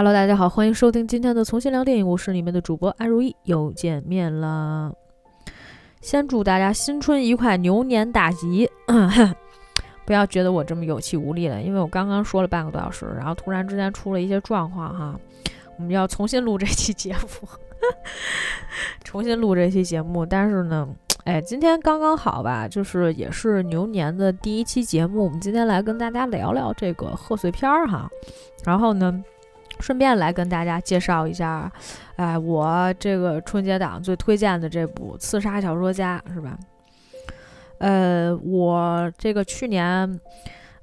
Hello，大家好，欢迎收听今天的《重新聊电影》，我是你们的主播安如意，又见面了。先祝大家新春愉快，牛年大吉！不要觉得我这么有气无力了，因为我刚刚说了半个多小时，然后突然之间出了一些状况哈，我们要重新录这期节目，重新录这期节目。但是呢，哎，今天刚刚好吧，就是也是牛年的第一期节目，我们今天来跟大家聊聊这个贺岁片儿哈，然后呢。顺便来跟大家介绍一下，哎，我这个春节档最推荐的这部《刺杀小说家》是吧？呃，我这个去年，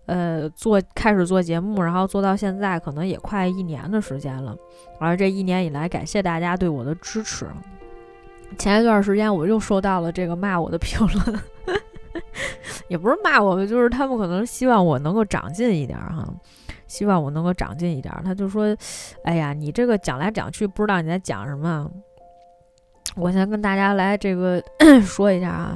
呃，做开始做节目，然后做到现在，可能也快一年的时间了。而这一年以来，感谢大家对我的支持。前一段时间，我又收到了这个骂我的评论，也不是骂我们，就是他们可能希望我能够长进一点哈。希望我能够长进一点。他就说：“哎呀，你这个讲来讲去，不知道你在讲什么。”我先跟大家来这个 说一下啊，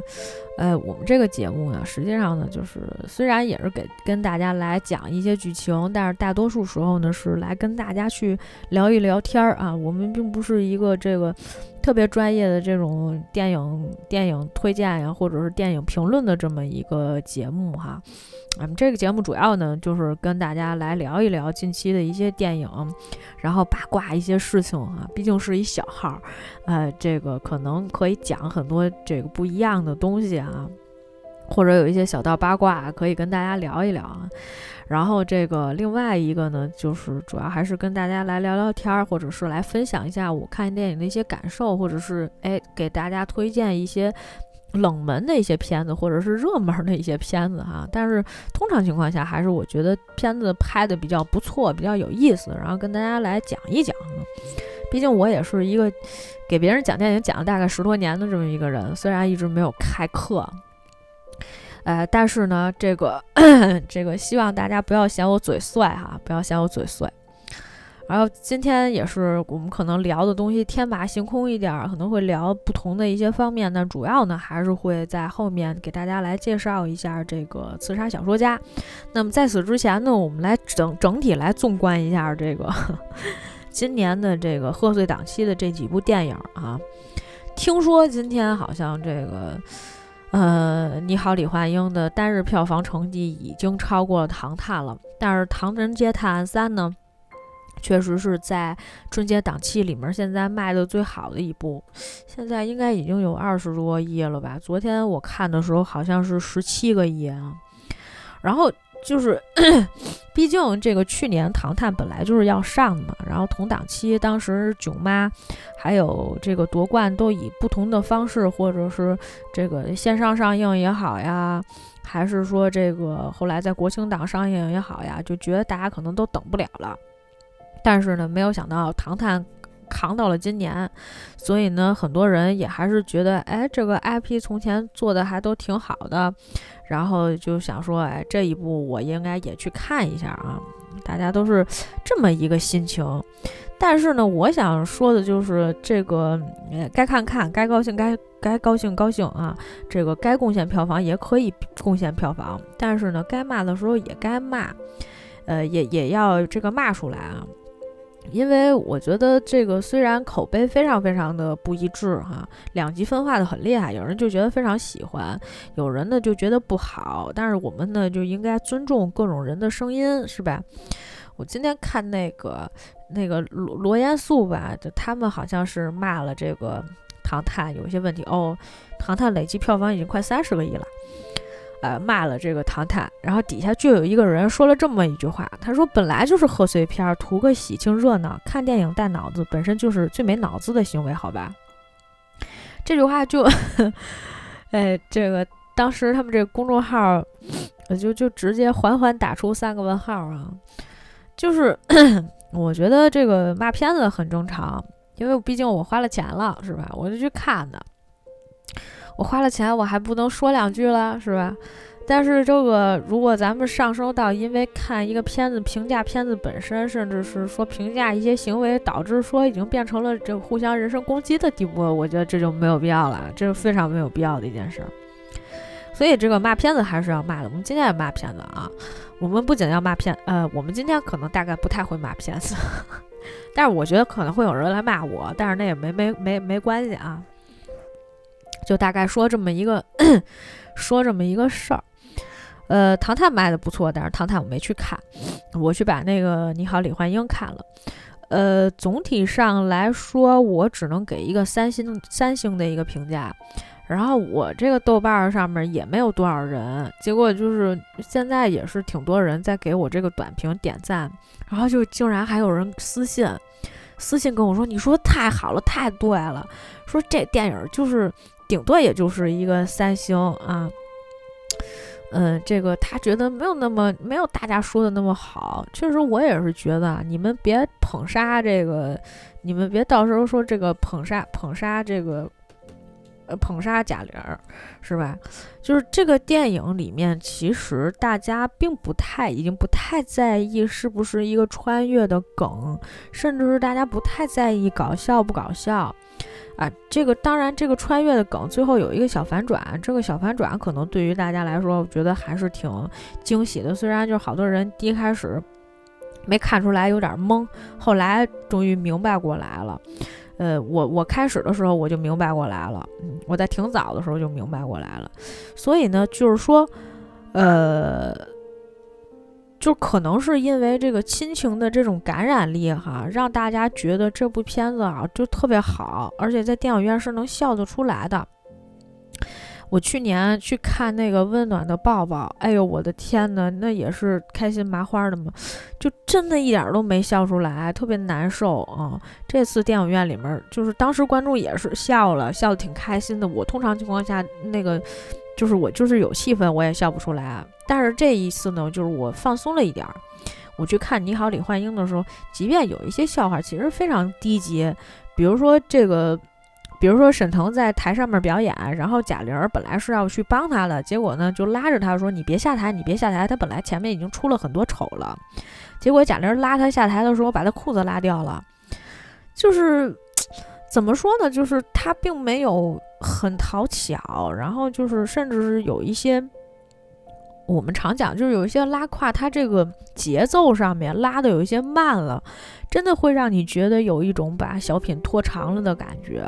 呃，我们这个节目呢，实际上呢，就是虽然也是给跟大家来讲一些剧情，但是大多数时候呢，是来跟大家去聊一聊天儿啊。我们并不是一个这个特别专业的这种电影电影推荐呀，或者是电影评论的这么一个节目哈。我们这个节目主要呢，就是跟大家来聊一聊近期的一些电影，然后八卦一些事情啊。毕竟是一小号，呃，这个可能可以讲很多这个不一样的东西啊，或者有一些小道八卦可以跟大家聊一聊啊。然后这个另外一个呢，就是主要还是跟大家来聊聊天儿，或者是来分享一下我看电影的一些感受，或者是哎给大家推荐一些。冷门的一些片子，或者是热门的一些片子哈，但是通常情况下，还是我觉得片子拍的比较不错，比较有意思，然后跟大家来讲一讲。毕竟我也是一个给别人讲电影讲了大概十多年的这么一个人，虽然一直没有开课，呃，但是呢，这个 这个希望大家不要嫌我嘴碎哈，不要嫌我嘴碎。然后今天也是我们可能聊的东西天马行空一点儿，可能会聊不同的一些方面。但主要呢，还是会在后面给大家来介绍一下这个刺杀小说家。那么在此之前呢，我们来整整体来纵观一下这个 今年的这个贺岁档期的这几部电影啊。听说今天好像这个呃，你好，李焕英的单日票房成绩已经超过了《唐探》了，但是《唐人街探案三》呢？确实是在春节档期里面，现在卖的最好的一部，现在应该已经有二十多亿了吧？昨天我看的时候好像是十七个亿啊。然后就是，毕竟这个去年《唐探》本来就是要上的嘛，然后同档期当时囧妈还有这个夺冠都以不同的方式，或者是这个线上上映也好呀，还是说这个后来在国庆档上映也好呀，就觉得大家可能都等不了了。但是呢，没有想到《唐探》扛到了今年，所以呢，很多人也还是觉得，哎，这个 IP 从前做的还都挺好的，然后就想说，哎，这一部我应该也去看一下啊。大家都是这么一个心情。但是呢，我想说的就是，这个该看看，该高兴该该高兴高兴啊。这个该贡献票房也可以贡献票房，但是呢，该骂的时候也该骂，呃，也也要这个骂出来啊。因为我觉得这个虽然口碑非常非常的不一致哈，两极分化的很厉害，有人就觉得非常喜欢，有人呢就觉得不好，但是我们呢就应该尊重各种人的声音，是吧？我今天看那个那个罗罗严素吧，就他们好像是骂了这个唐探有一些问题哦，唐探累计票房已经快三十个亿了。呃，骂了这个唐探，然后底下就有一个人说了这么一句话，他说：“本来就是贺岁片，图个喜庆热闹，看电影带脑子本身就是最没脑子的行为，好吧？”这句话就，哎，这个当时他们这个公众号，就就直接缓缓打出三个问号啊，就是 我觉得这个骂片子很正常，因为毕竟我花了钱了，是吧？我就去看的。我花了钱，我还不能说两句了，是吧？但是这个，如果咱们上升到因为看一个片子评价片子本身，甚至是说评价一些行为，导致说已经变成了这互相人身攻击的地步，我觉得这就没有必要了，这是非常没有必要的一件事。所以这个骂片子还是要骂的。我们今天也骂片子啊，我们不仅要骂片，呃，我们今天可能大概不太会骂片子，但是我觉得可能会有人来骂我，但是那也没没没没关系啊。就大概说这么一个 说这么一个事儿。呃，唐探卖的不错，但是唐探我没去看，我去把那个你好李焕英看了。呃，总体上来说，我只能给一个三星三星的一个评价。然后我这个豆瓣上面也没有多少人，结果就是现在也是挺多人在给我这个短评点赞，然后就竟然还有人私信私信跟我说：“你说太好了，太对了，说这电影就是顶多也就是一个三星啊。”嗯，这个他觉得没有那么没有大家说的那么好。确实，我也是觉得，你们别捧杀这个，你们别到时候说这个捧杀捧杀这个，呃，捧杀贾玲，是吧？就是这个电影里面，其实大家并不太已经不太在意是不是一个穿越的梗，甚至是大家不太在意搞笑不搞笑。啊，这个当然，这个穿越的梗最后有一个小反转，这个小反转可能对于大家来说，我觉得还是挺惊喜的。虽然就是好多人第一开始没看出来，有点懵，后来终于明白过来了。呃，我我开始的时候我就明白过来了，嗯，我在挺早的时候就明白过来了。所以呢，就是说，呃。就可能是因为这个亲情的这种感染力哈，让大家觉得这部片子啊就特别好，而且在电影院是能笑得出来的。我去年去看那个《温暖的抱抱》，哎呦我的天呐，那也是开心麻花的嘛，就真的一点都没笑出来，特别难受啊。这次电影院里面，就是当时观众也是笑了，笑得挺开心的。我通常情况下那个。就是我就是有气氛，我也笑不出来。但是这一次呢，就是我放松了一点儿。我去看《你好，李焕英》的时候，即便有一些笑话，其实非常低级。比如说这个，比如说沈腾在台上面表演，然后贾玲本来是要去帮他的，结果呢就拉着他说：“你别下台，你别下台。”他本来前面已经出了很多丑了，结果贾玲拉他下台的时候，把他裤子拉掉了。就是 怎么说呢？就是他并没有。很讨巧，然后就是甚至是有一些，我们常讲就是有一些拉胯，它这个节奏上面拉的有一些慢了，真的会让你觉得有一种把小品拖长了的感觉。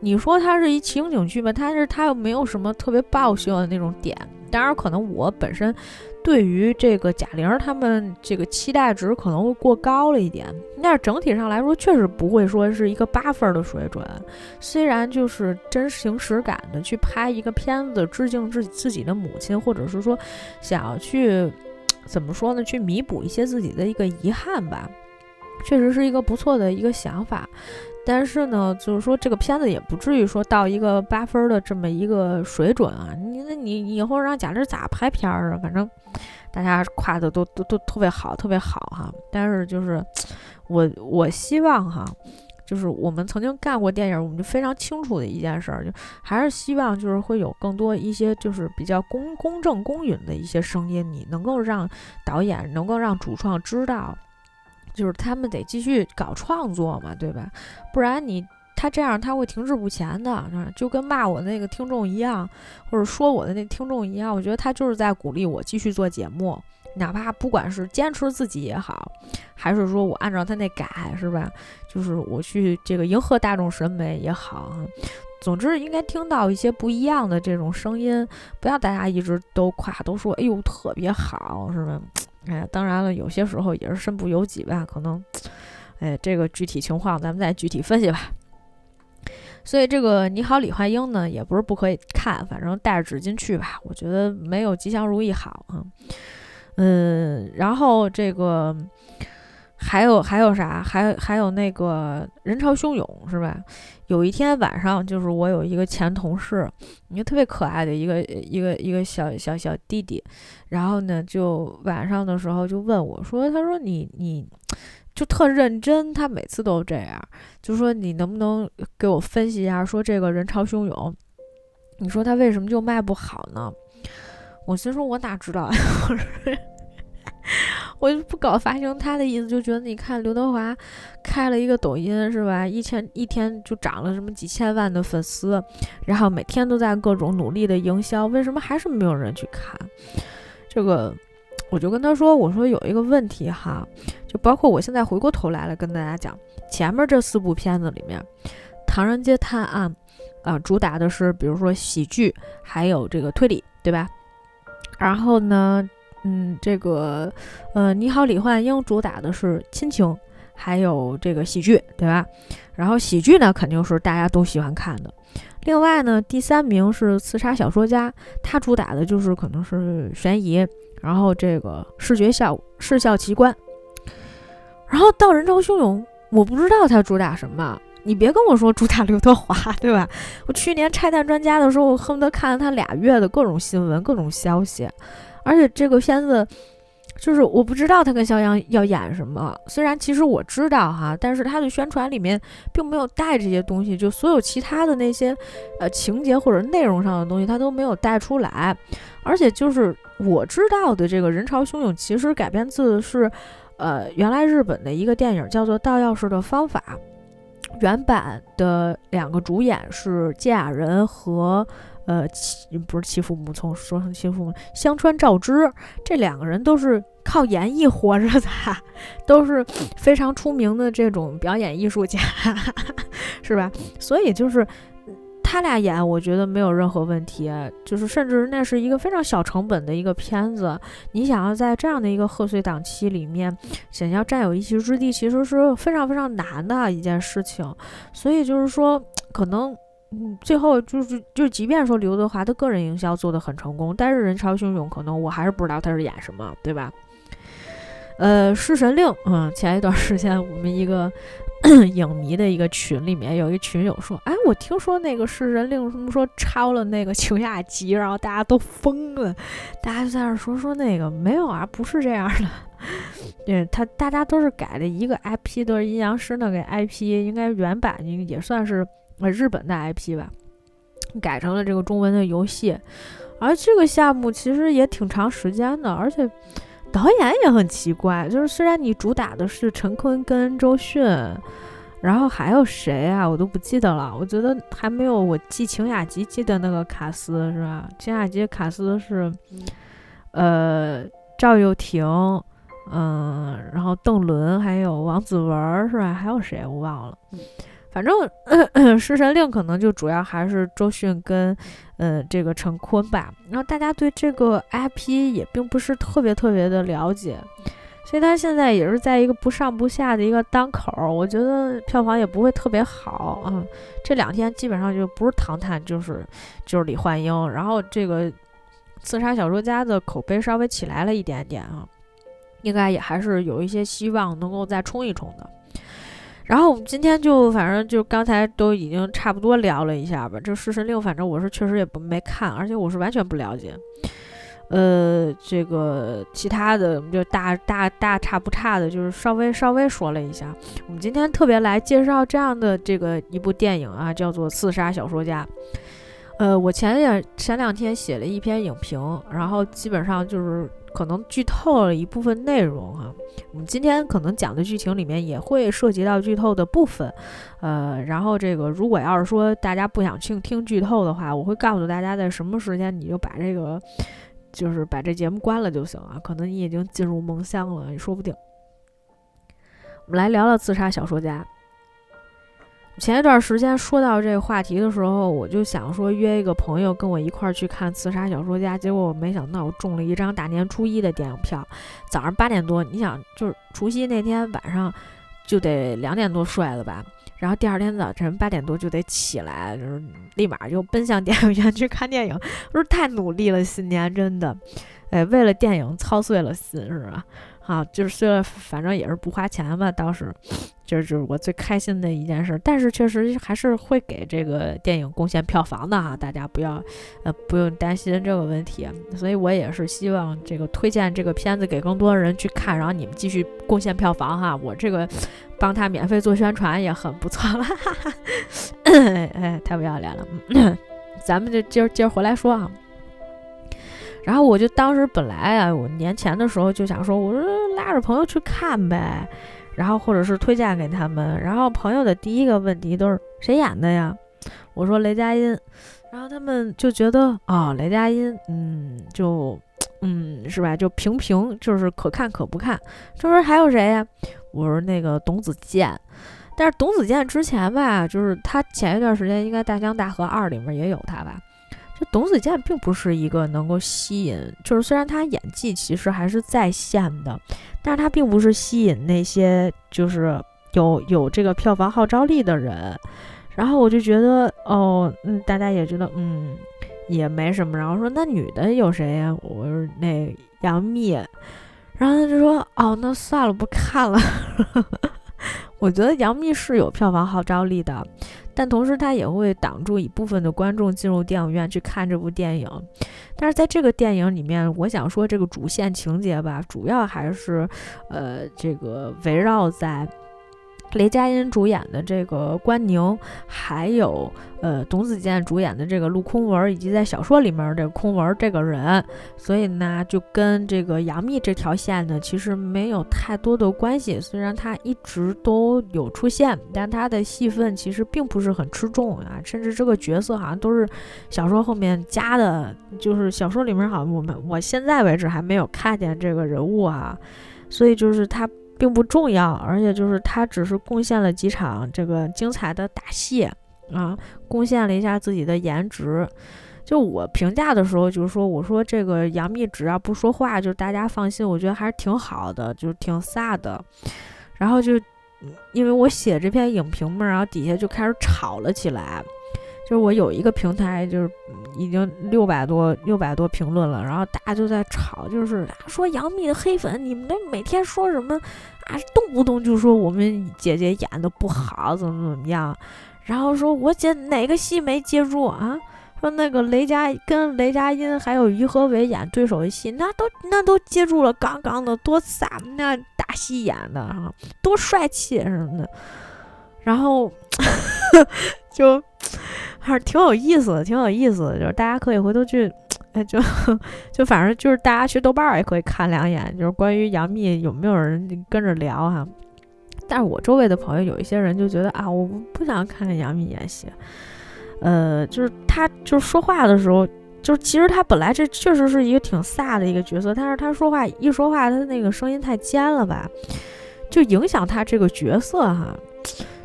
你说它是一情景剧吧，但是它又没有什么特别爆笑的那种点。当然，可能我本身。对于这个贾玲他们这个期待值可能会过高了一点，但是整体上来说确实不会说是一个八分的水准。虽然就是真情实感的去拍一个片子，致敬自自己的母亲，或者是说想要去怎么说呢，去弥补一些自己的一个遗憾吧，确实是一个不错的一个想法。但是呢，就是说这个片子也不至于说到一个八分的这么一个水准啊。你那你以后让贾玲咋拍片儿啊？反正大家夸的都都都特别好，特别好哈。但是就是我我希望哈，就是我们曾经干过电影，我们就非常清楚的一件事儿，就还是希望就是会有更多一些就是比较公公正公允的一些声音，你能够让导演能够让主创知道。就是他们得继续搞创作嘛，对吧？不然你他这样他会停滞不前的，就跟骂我那个听众一样，或者说我的那听众一样。我觉得他就是在鼓励我继续做节目，哪怕不管是坚持自己也好，还是说我按照他那改，是吧？就是我去这个迎合大众审美也好，总之应该听到一些不一样的这种声音，不要大家一直都夸都说哎呦特别好，是吧？哎，当然了，有些时候也是身不由己吧，可能，哎，这个具体情况咱们再具体分析吧。所以这个你好，李焕英呢，也不是不可以看，反正带着纸巾去吧。我觉得没有吉祥如意好啊。嗯，然后这个。还有还有啥？还有还有那个人潮汹涌是吧？有一天晚上，就是我有一个前同事，一个特别可爱的一个一个一个小小小弟弟，然后呢，就晚上的时候就问我说：“他说你你就特认真，他每次都这样，就说你能不能给我分析一下，说这个人潮汹涌，你说他为什么就卖不好呢？”我心说：“我哪知道呀？” 我。就不搞发行，他的意思就觉得，你看刘德华开了一个抖音是吧？一千一天就涨了什么几千万的粉丝，然后每天都在各种努力的营销，为什么还是没有人去看？这个我就跟他说，我说有一个问题哈，就包括我现在回过头来了跟大家讲，前面这四部片子里面，《唐人街探案》啊，主打的是比如说喜剧，还有这个推理，对吧？然后呢，嗯，这个呃，你好，李焕英主打的是亲情，还有这个喜剧，对吧？然后喜剧呢，肯定是大家都喜欢看的。另外呢，第三名是刺杀小说家，他主打的就是可能是悬疑，然后这个视觉效视效奇观。然后到人潮汹涌，我不知道他主打什么，你别跟我说主打刘德华，对吧？我去年拆弹专家的时候，我恨不得看了他俩月的各种新闻、各种消息，而且这个片子。就是我不知道他跟肖央要演什么，虽然其实我知道哈，但是他的宣传里面并没有带这些东西，就所有其他的那些呃情节或者内容上的东西他都没有带出来，而且就是我知道的这个人潮汹涌，其实改编自是呃原来日本的一个电影叫做《盗钥匙的方法》，原版的两个主演是芥雅人和。呃，齐不是欺父母，从说成齐父母，香川照之这两个人都是靠演艺活着的，都是非常出名的这种表演艺术家，是吧？所以就是他俩演，我觉得没有任何问题。就是甚至那是一个非常小成本的一个片子，你想要在这样的一个贺岁档期里面想要占有一席之地，其实是非常非常难的一件事情。所以就是说，可能。嗯，最后就是就，即便说刘德华的个人营销做得很成功，但是人潮汹涌，可能我还是不知道他是演什么，对吧？呃，侍神令，嗯，前一段时间我们一个 影迷的一个群里面有一群友说，哎，我听说那个侍神令什么说抄了那个晴雅集，然后大家都疯了，大家就在那说说那个没有啊，不是这样的，对他大家都是改的一个 IP，都是阴阳师那个 IP，应该原版也算是。呃，日本的 IP 吧，改成了这个中文的游戏，而这个项目其实也挺长时间的，而且导演也很奇怪，就是虽然你主打的是陈坤跟周迅，然后还有谁啊，我都不记得了，我觉得还没有我记《晴雅集》记得那个卡斯是吧？《晴雅集》卡斯是呃赵又廷，嗯，然后邓伦，还有王子文是吧？还有谁我忘了。反正《食神令》可能就主要还是周迅跟，呃，这个陈坤吧。然后大家对这个 IP 也并不是特别特别的了解，所以他现在也是在一个不上不下的一个当口。我觉得票房也不会特别好啊。这两天基本上就不是唐探就是就是李焕英，然后这个《刺杀小说家》的口碑稍微起来了一点点啊，应该也还是有一些希望能够再冲一冲的。然后我们今天就反正就刚才都已经差不多聊了一下吧。这《侍神令》反正我是确实也不没看，而且我是完全不了解。呃，这个其他的就大大大差不差的，就是稍微稍微说了一下。我们今天特别来介绍这样的这个一部电影啊，叫做《刺杀小说家》。呃，我前两前两天写了一篇影评，然后基本上就是。可能剧透了一部分内容哈，我们今天可能讲的剧情里面也会涉及到剧透的部分，呃，然后这个如果要是说大家不想听听剧透的话，我会告诉大家在什么时间你就把这个就是把这节目关了就行啊，可能你已经进入梦乡了，也说不定。我们来聊聊自杀小说家。前一段时间说到这个话题的时候，我就想说约一个朋友跟我一块儿去看《刺杀小说家》，结果我没想到我中了一张大年初一的电影票，早上八点多，你想就是除夕那天晚上就得两点多睡了吧，然后第二天早晨八点多就得起来，就是立马就奔向电影院去看电影，不是太努力了，新年真的，哎，为了电影操碎了心，是吧？啊，就是虽然反正也是不花钱吧，倒是，就是我最开心的一件事。但是确实还是会给这个电影贡献票房的哈，大家不要呃不用担心这个问题。所以我也是希望这个推荐这个片子给更多的人去看，然后你们继续贡献票房哈。我这个帮他免费做宣传也很不错了，哈 哈。哎，太不要脸了。咱们就今儿今儿回来说啊。然后我就当时本来啊，我年前的时候就想说，我说拉着朋友去看呗，然后或者是推荐给他们。然后朋友的第一个问题都是谁演的呀？我说雷佳音。然后他们就觉得啊，雷佳音，嗯，就嗯，是吧？就平平，就是可看可不看。这时候还有谁呀？我说那个董子健。但是董子健之前吧，就是他前一段时间应该《大江大河二》里面也有他吧。董子健并不是一个能够吸引，就是虽然他演技其实还是在线的，但是他并不是吸引那些就是有有这个票房号召力的人。然后我就觉得，哦，嗯，大家也觉得，嗯，也没什么。然后说那女的有谁呀？我说那杨幂。然后他就说，哦，那算了，不看了。我觉得杨幂是有票房号召力的，但同时她也会挡住一部分的观众进入电影院去看这部电影。但是在这个电影里面，我想说这个主线情节吧，主要还是，呃，这个围绕在。雷佳音主演的这个关宁，还有呃董子健主演的这个陆空文，以及在小说里面这个空文这个人，所以呢，就跟这个杨幂这条线呢，其实没有太多的关系。虽然她一直都有出现，但她的戏份其实并不是很吃重啊，甚至这个角色好像都是小说后面加的，就是小说里面好像我们我现在为止还没有看见这个人物啊，所以就是他。并不重要，而且就是他只是贡献了几场这个精彩的打戏啊，贡献了一下自己的颜值。就我评价的时候，就是说，我说这个杨幂只要不说话，就大家放心，我觉得还是挺好的，就是挺飒的。然后就因为我写这篇影评嘛，然后底下就开始吵了起来。就是我有一个平台，就是已经六百多六百多评论了，然后大家就在吵，就是说杨幂的黑粉，你们都每天说什么啊？动不动就说我们姐姐演的不好，怎么怎么样？然后说我姐哪个戏没接住啊？说那个雷佳跟雷佳音还有于和伟演对手戏，那都那都接住了，杠杠的多飒，那大戏演的哈，多帅气什么的，然后 就。还是挺有意思的，挺有意思的，就是大家可以回头去，哎，就就反正就是大家去豆瓣儿也可以看两眼，就是关于杨幂有没有人跟着聊哈。但是我周围的朋友有一些人就觉得啊，我不想看杨幂演戏，呃，就是她就是说话的时候，就是其实她本来这确实是一个挺飒的一个角色，但是她说话一说话，她那个声音太尖了吧，就影响她这个角色哈。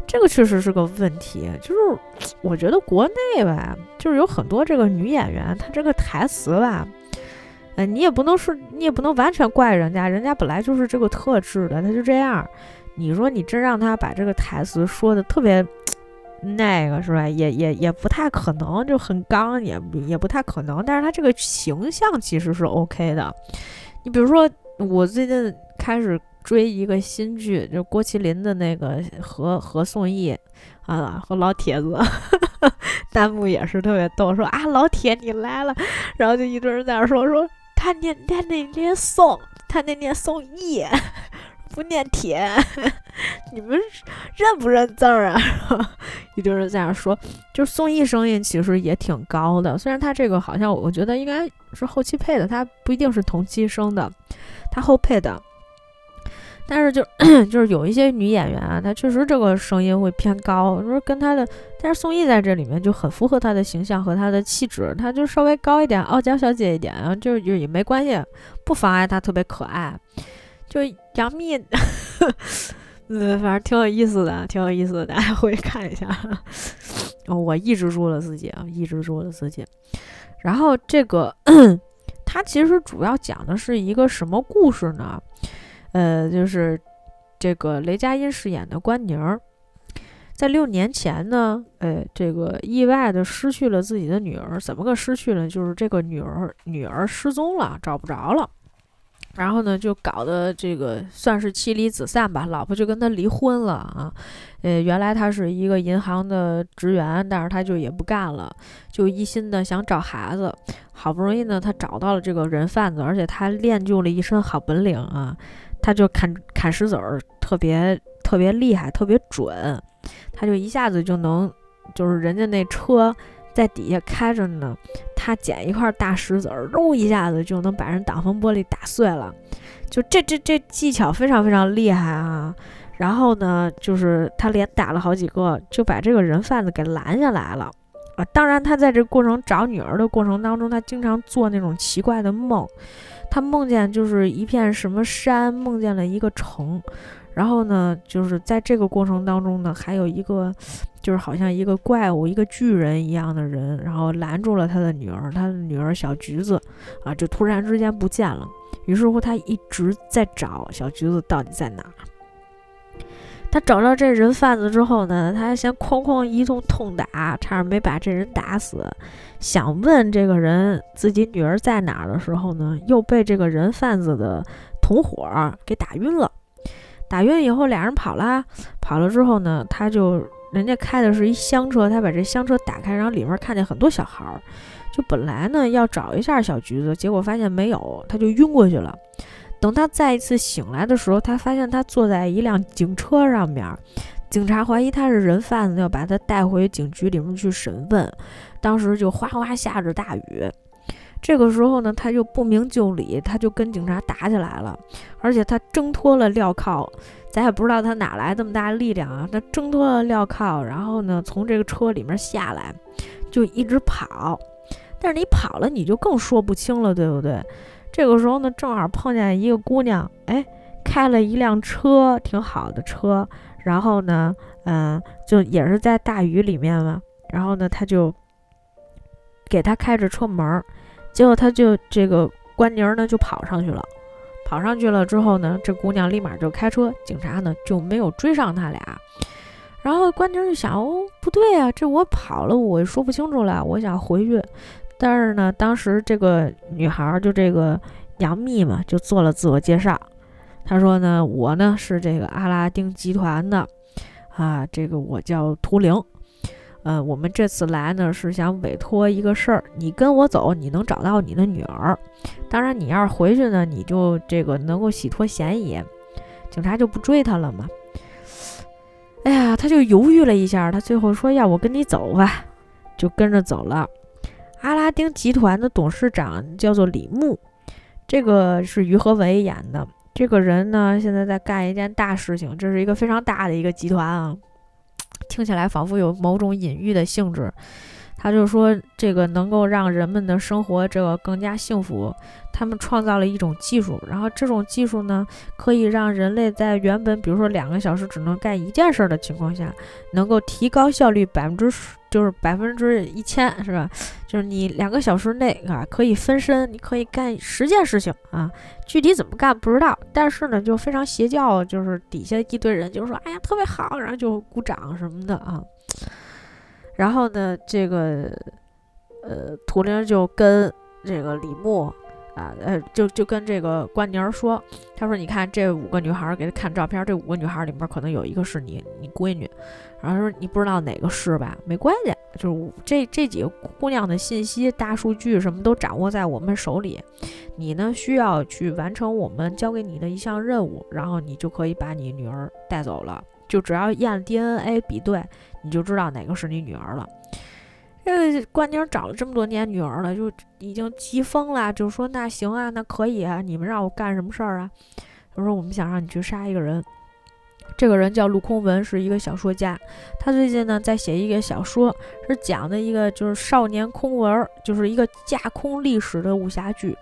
这个确实是个问题，就是 我觉得国内吧，就是有很多这个女演员，她这个台词吧，呃，你也不能说，你也不能完全怪人家，人家本来就是这个特质的，她就这样。你说你真让她把这个台词说的特别 那个是吧？也也也不太可能，就很刚，也也不太可能。但是她这个形象其实是 OK 的。你比如说，我最近开始。追一个新剧，就郭麒麟的那个和和宋轶啊，和老铁子，弹幕也是特别逗，说啊老铁你来了，然后就一堆人在那说说他念他那念宋，他那念宋轶，不念铁，你们认不认字儿啊？一堆人在那说，就宋轶声音其实也挺高的，虽然他这个好像我觉得应该是后期配的，他不一定是同期生的，他后配的。但是就 就是有一些女演员啊，她确实这个声音会偏高。说跟她的，但是宋轶在这里面就很符合她的形象和她的气质，她就稍微高一点，傲娇小姐一点，然后就就也没关系，不妨碍她特别可爱。就杨幂，嗯，反正挺有意思的，挺有意思的，大家回去看一下。哦我抑制住了自己啊，抑制住了自己。然后这个，它其实主要讲的是一个什么故事呢？呃，就是这个雷佳音饰演的关宁，在六年前呢，呃，这个意外的失去了自己的女儿。怎么个失去了？就是这个女儿女儿失踪了，找不着了。然后呢，就搞得这个算是妻离子散吧，老婆就跟他离婚了啊。呃，原来他是一个银行的职员，但是他就也不干了，就一心的想找孩子。好不容易呢，他找到了这个人贩子，而且他练就了一身好本领啊。他就砍砍石子儿，特别特别厉害，特别准。他就一下子就能，就是人家那车在底下开着呢，他捡一块大石子儿，咚一下子就能把人挡风玻璃打碎了。就这这这技巧非常非常厉害啊！然后呢，就是他连打了好几个，就把这个人贩子给拦下来了。啊，当然，他在这过程找女儿的过程当中，他经常做那种奇怪的梦。他梦见就是一片什么山，梦见了一个城。然后呢，就是在这个过程当中呢，还有一个，就是好像一个怪物、一个巨人一样的人，然后拦住了他的女儿，他的女儿小橘子，啊，就突然之间不见了。于是乎，他一直在找小橘子到底在哪儿。他找到这人贩子之后呢，他先哐哐一通痛打，差点没把这人打死。想问这个人自己女儿在哪儿的时候呢，又被这个人贩子的同伙给打晕了。打晕以后，俩人跑了。跑了之后呢，他就人家开的是一厢车，他把这厢车打开，然后里面看见很多小孩儿。就本来呢要找一下小橘子，结果发现没有，他就晕过去了。等他再一次醒来的时候，他发现他坐在一辆警车上面，警察怀疑他是人贩子，要把他带回警局里面去审问。当时就哗哗下着大雨，这个时候呢，他就不明就里，他就跟警察打起来了，而且他挣脱了镣铐，咱也不知道他哪来这么大力量啊！他挣脱了镣铐，然后呢，从这个车里面下来，就一直跑。但是你跑了，你就更说不清了，对不对？这个时候呢，正好碰见一个姑娘，哎，开了一辆车，挺好的车。然后呢，嗯，就也是在大雨里面嘛。然后呢，他就给他开着车门，结果他就这个关宁呢就跑上去了。跑上去了之后呢，这姑娘立马就开车，警察呢就没有追上他俩。然后关宁就想，哦，不对啊，这我跑了，我说不清楚了，我想回去。但是呢，当时这个女孩就这个杨幂嘛，就做了自我介绍。他说呢，我呢是这个阿拉丁集团的，啊，这个我叫图灵，呃，我们这次来呢是想委托一个事儿，你跟我走，你能找到你的女儿。当然，你要是回去呢，你就这个能够洗脱嫌疑，警察就不追他了嘛。哎呀，他就犹豫了一下，他最后说要我跟你走吧，就跟着走了。阿拉丁集团的董事长叫做李牧，这个是于和伟演的。这个人呢，现在在干一件大事情，这是一个非常大的一个集团啊，听起来仿佛有某种隐喻的性质。他就说，这个能够让人们的生活这个更加幸福。他们创造了一种技术，然后这种技术呢，可以让人类在原本比如说两个小时只能干一件事儿的情况下，能够提高效率百分之十，就是百分之一千，是吧？就是你两个小时内啊，可以分身，你可以干十件事情啊。具体怎么干不知道，但是呢，就非常邪教，就是底下一堆人就说，哎呀，特别好，然后就鼓掌什么的啊。然后呢，这个呃，图灵就跟这个李牧。啊，呃，就就跟这个关宁说，他说：“你看这五个女孩儿，给他看照片，这五个女孩儿里面可能有一个是你，你闺女。然后说你不知道哪个是吧？没关系，就是这这几个姑娘的信息、大数据什么都掌握在我们手里。你呢，需要去完成我们交给你的一项任务，然后你就可以把你女儿带走了。就只要验 DNA 比对，你就知道哪个是你女儿了。”这个关宁找了这么多年女儿了，就已经急疯了，就说那行啊，那可以啊，你们让我干什么事儿啊？他说我们想让你去杀一个人，这个人叫陆空文，是一个小说家。他最近呢在写一个小说，是讲的一个就是少年空文，就是一个架空历史的武侠剧。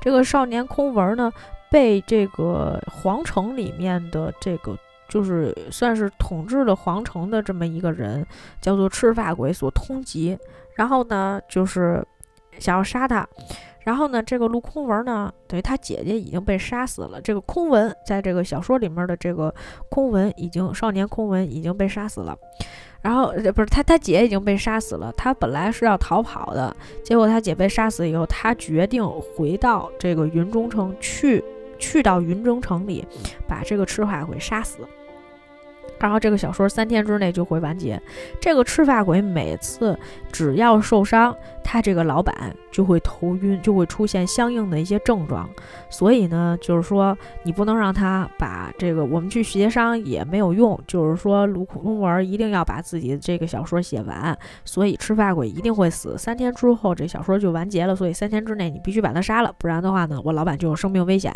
这个少年空文呢被这个皇城里面的这个。就是算是统治了皇城的这么一个人，叫做赤发鬼所通缉，然后呢，就是想要杀他，然后呢，这个陆空文呢，等于他姐姐已经被杀死了。这个空文在这个小说里面的这个空文已经少年空文已经被杀死了，然后不是他他姐已经被杀死了，他本来是要逃跑的，结果他姐被杀死以后，他决定回到这个云中城去，去到云中城里，把这个赤发鬼杀死。然后这个小说三天之内就会完结。这个赤发鬼每次只要受伤，他这个老板就会头晕，就会出现相应的一些症状。所以呢，就是说你不能让他把这个我们去协商也没有用。就是说卢空文一定要把自己这个小说写完，所以赤发鬼一定会死。三天之后这小说就完结了，所以三天之内你必须把他杀了，不然的话呢，我老板就有生命危险。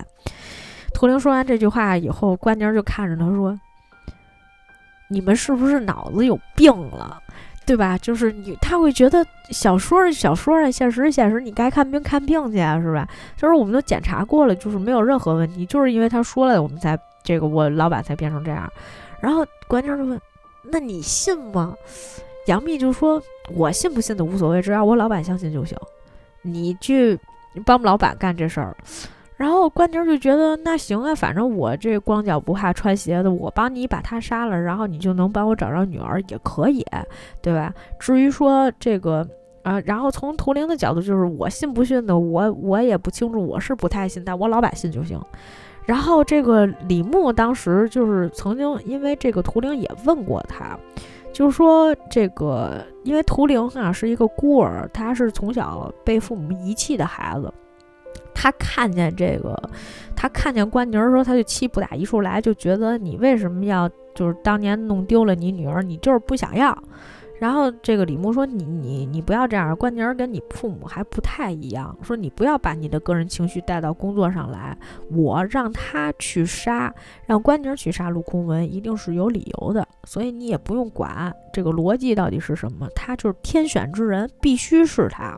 图灵说完这句话以后，关宁就看着他说。你们是不是脑子有病了？对吧？就是你，他会觉得小说是小说啊，现实是现实，你该看病看病去啊，是吧？就是我们都检查过了，就是没有任何问题，就是因为他说了，我们才这个我老板才变成这样。然后关键就问，那你信吗？杨幂就说，我信不信的无所谓，只要我老板相信就行。你去帮老板干这事儿。然后关宁就觉得那行啊，反正我这光脚不怕穿鞋的，我帮你把他杀了，然后你就能帮我找着女儿也可以，对吧？至于说这个啊，然后从图灵的角度，就是我信不信的，我我也不清楚，我是不太信，但我老百姓就行。然后这个李牧当时就是曾经因为这个图灵也问过他，就是说这个因为图灵啊是一个孤儿，他是从小被父母遗弃的孩子。他看见这个，他看见关宁的时候，他就气不打一处来，就觉得你为什么要就是当年弄丢了你女儿，你就是不想要。然后这个李牧说：“你你你不要这样，关宁跟你父母还不太一样，说你不要把你的个人情绪带到工作上来。我让他去杀，让关宁去杀陆空文，一定是有理由的，所以你也不用管这个逻辑到底是什么，他就是天选之人，必须是他。”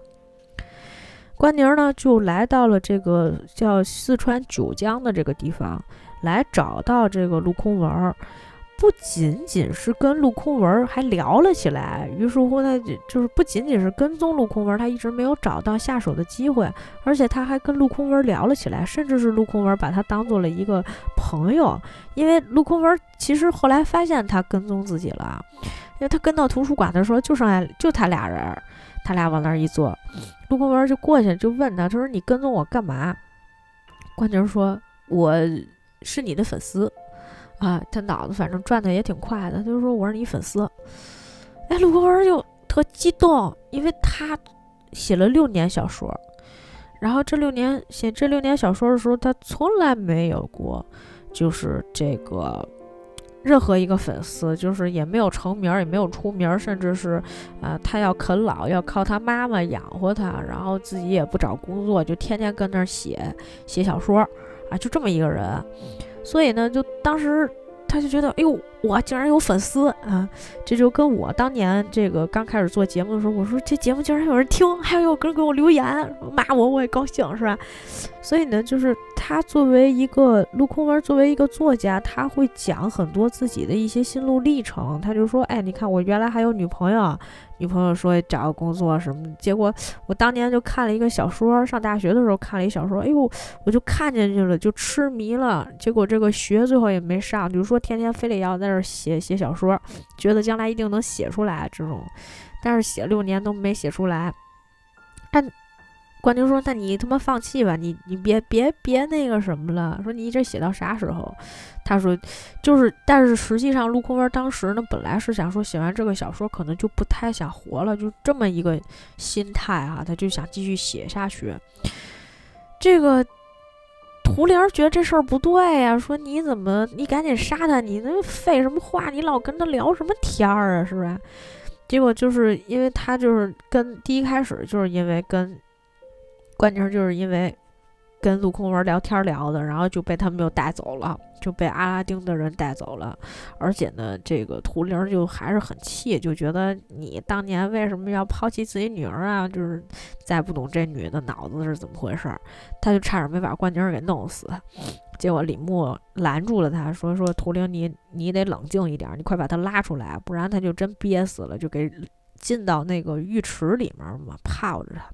关宁呢，就来到了这个叫四川九江的这个地方，来找到这个陆空文儿。不仅仅是跟陆空文儿还聊了起来，于是乎他就就是不仅仅是跟踪陆空文儿，他一直没有找到下手的机会，而且他还跟陆空文儿聊了起来，甚至是陆空文儿把他当做了一个朋友。因为陆空文儿其实后来发现他跟踪自己了，因为他跟到图书馆的时候就剩下就他俩人。他俩往那儿一坐，陆博文就过去就问他，他说：“你跟踪我干嘛？”关宁说：“我是你的粉丝啊。”他脑子反正转的也挺快的，他就说：“我是你粉丝。”哎，陆博文就特激动，因为他写了六年小说，然后这六年写这六年小说的时候，他从来没有过就是这个。任何一个粉丝，就是也没有成名，也没有出名，甚至是，呃，他要啃老，要靠他妈妈养活他，然后自己也不找工作，就天天跟那儿写写小说，啊，就这么一个人。所以呢，就当时他就觉得，哎呦，我竟然有粉丝啊！这就跟我当年这个刚开始做节目的时候，我说这节目竟然有人听，还有个人给我留言骂我，我也高兴，是吧？所以呢，就是。他作为一个陆空文，作为一个作家，他会讲很多自己的一些心路历程。他就说：“哎，你看我原来还有女朋友，女朋友说找个工作什么，结果我当年就看了一个小说，上大学的时候看了一小说，哎呦，我就看进去了，就痴迷了。结果这个学最后也没上，就是说天天非得要在这写写小说，觉得将来一定能写出来这种，但是写六年都没写出来。但。”关宁说：“那你他妈放弃吧，你你别别别那个什么了。说你这写到啥时候？”他说：“就是，但是实际上，陆空文当时呢，本来是想说写完这个小说，可能就不太想活了，就这么一个心态啊，他就想继续写下去。这个图灵觉得这事儿不对呀，说你怎么你赶紧杀他，你那废什么话？你老跟他聊什么天儿啊？是不是？结果就是因为他就是跟第一开始就是因为跟。”关宁就是因为跟陆空文聊天聊的，然后就被他们又带走了，就被阿拉丁的人带走了。而且呢，这个图灵就还是很气，就觉得你当年为什么要抛弃自己女儿啊？就是再不懂这女的脑子是怎么回事儿，他就差点没把关宁给弄死。结果李牧拦住了他，说：“说图灵，你你得冷静一点，你快把他拉出来，不然他就真憋死了，就给进到那个浴池里面嘛，泡着他。”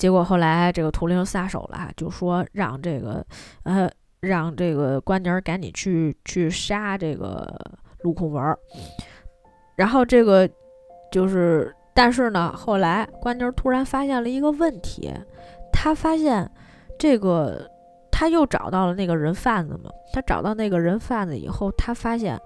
结果后来这个图灵撒手了，就说让这个呃让这个关宁赶紧去去杀这个陆空文。然后这个就是，但是呢，后来关宁突然发现了一个问题，他发现这个他又找到了那个人贩子嘛。他找到那个人贩子以后，他发现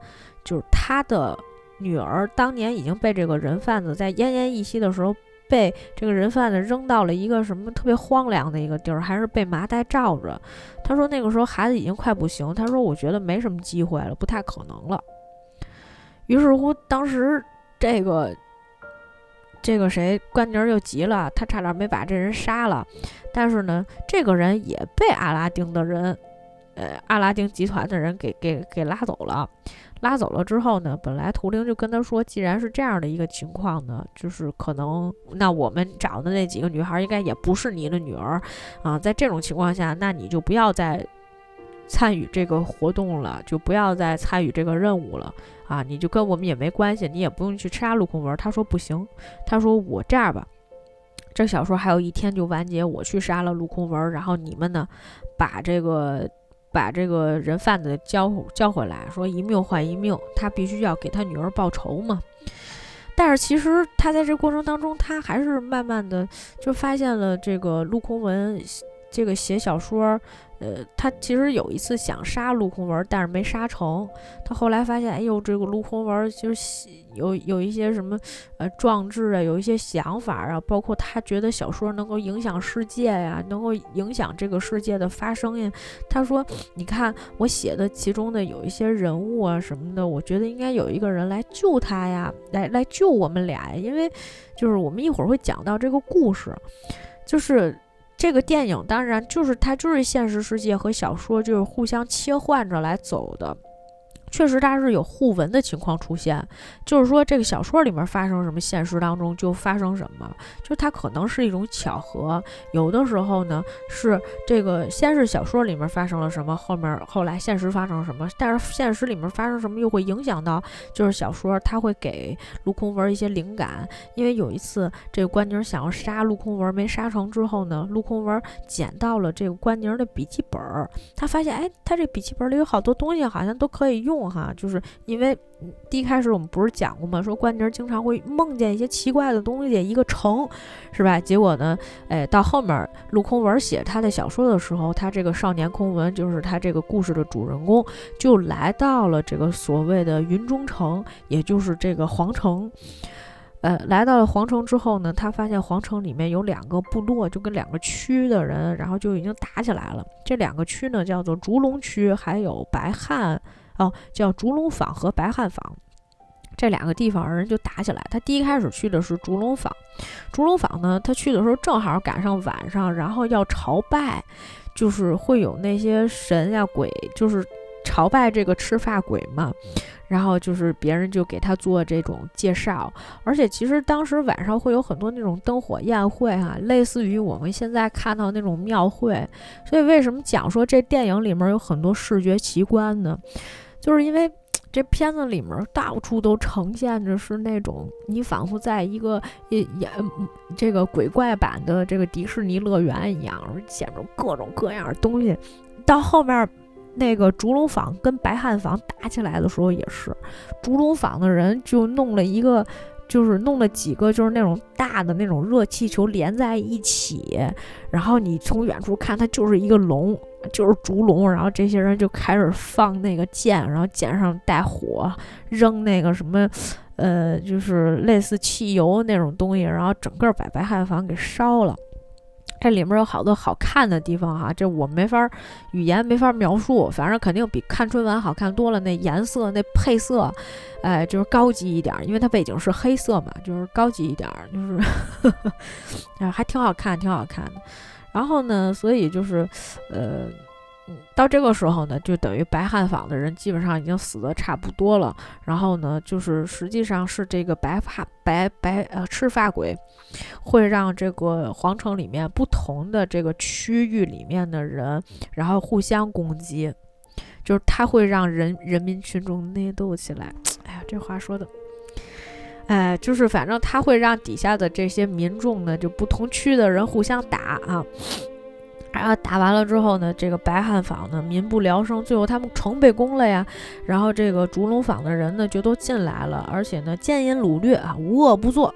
就是他的女儿当年已经被这个人贩子在奄奄一息的时候。被这个人贩子扔到了一个什么特别荒凉的一个地儿，还是被麻袋罩着。他说那个时候孩子已经快不行，他说我觉得没什么机会了，不太可能了。于是乎，当时这个这个谁关宁就急了，他差点没把这人杀了。但是呢，这个人也被阿拉丁的人，呃，阿拉丁集团的人给给给拉走了。拉走了之后呢，本来图灵就跟他说，既然是这样的一个情况呢，就是可能那我们找的那几个女孩应该也不是你的女儿啊，在这种情况下，那你就不要再参与这个活动了，就不要再参与这个任务了啊，你就跟我们也没关系，你也不用去杀陆空文。他说不行，他说我这样吧，这小说还有一天就完结，我去杀了陆空文，然后你们呢，把这个。把这个人贩子交交回来，说一命换一命，他必须要给他女儿报仇嘛。但是其实他在这过程当中，他还是慢慢的就发现了这个陆空文，这个写小说。呃，他其实有一次想杀陆空文，但是没杀成。他后来发现，哎呦，这个陆空文就是有有一些什么呃壮志啊，有一些想法啊，包括他觉得小说能够影响世界呀，能够影响这个世界的发生呀。他说：“你看我写的其中的有一些人物啊什么的，我觉得应该有一个人来救他呀，来来救我们俩，因为就是我们一会儿会讲到这个故事，就是。”这个电影当然就是它，就是现实世界和小说就是互相切换着来走的。确实，它是有互文的情况出现，就是说这个小说里面发生什么，现实当中就发生什么，就它可能是一种巧合。有的时候呢，是这个先是小说里面发生了什么，后面后来现实发生什么，但是现实里面发生什么又会影响到，就是小说它会给陆空文一些灵感。因为有一次这个关宁想要杀陆空文没杀成之后呢，陆空文捡到了这个关宁的笔记本，他发现哎，他这笔记本里有好多东西好像都可以用。哈，就是因为第一开始我们不是讲过吗？说关宁经常会梦见一些奇怪的东西，一个城，是吧？结果呢，哎，到后面陆空文写他的小说的时候，他这个少年空文就是他这个故事的主人公，就来到了这个所谓的云中城，也就是这个皇城。呃，来到了皇城之后呢，他发现皇城里面有两个部落，就跟两个区的人，然后就已经打起来了。这两个区呢，叫做烛龙区，还有白汉。哦，叫烛龙坊和白汉坊这两个地方人就打起来。他第一开始去的是烛龙坊，烛龙坊呢，他去的时候正好赶上晚上，然后要朝拜，就是会有那些神呀鬼，就是朝拜这个赤发鬼嘛。然后就是别人就给他做这种介绍，而且其实当时晚上会有很多那种灯火宴会哈，类似于我们现在看到那种庙会。所以为什么讲说这电影里面有很多视觉奇观呢？就是因为这片子里面到处都呈现着是那种你仿佛在一个也也这个鬼怪版的这个迪士尼乐园一样，显着各种各样的东西。到后面那个竹龙坊跟白汉坊打起来的时候，也是竹龙坊的人就弄了一个。就是弄了几个，就是那种大的那种热气球连在一起，然后你从远处看，它就是一个龙，就是烛龙。然后这些人就开始放那个箭，然后箭上带火，扔那个什么，呃，就是类似汽油那种东西，然后整个把白汉坊给烧了。这里面有好多好看的地方哈，这我没法语言没法描述，反正肯定比看春晚好看多了。那颜色那配色，哎，就是高级一点，因为它背景是黑色嘛，就是高级一点，就是 啊，还挺好看，挺好看的。然后呢，所以就是，呃。到这个时候呢，就等于白汉坊的人基本上已经死的差不多了。然后呢，就是实际上是这个白发白白呃赤发鬼，会让这个皇城里面不同的这个区域里面的人，然后互相攻击，就是他会让人人民群众内斗起来。哎呀，这话说的，哎，就是反正他会让底下的这些民众呢，就不同区的人互相打啊。然后打完了之后呢，这个白汉坊呢民不聊生，最后他们城被攻了呀。然后这个烛龙坊的人呢就都进来了，而且呢奸淫掳掠啊，无恶不作。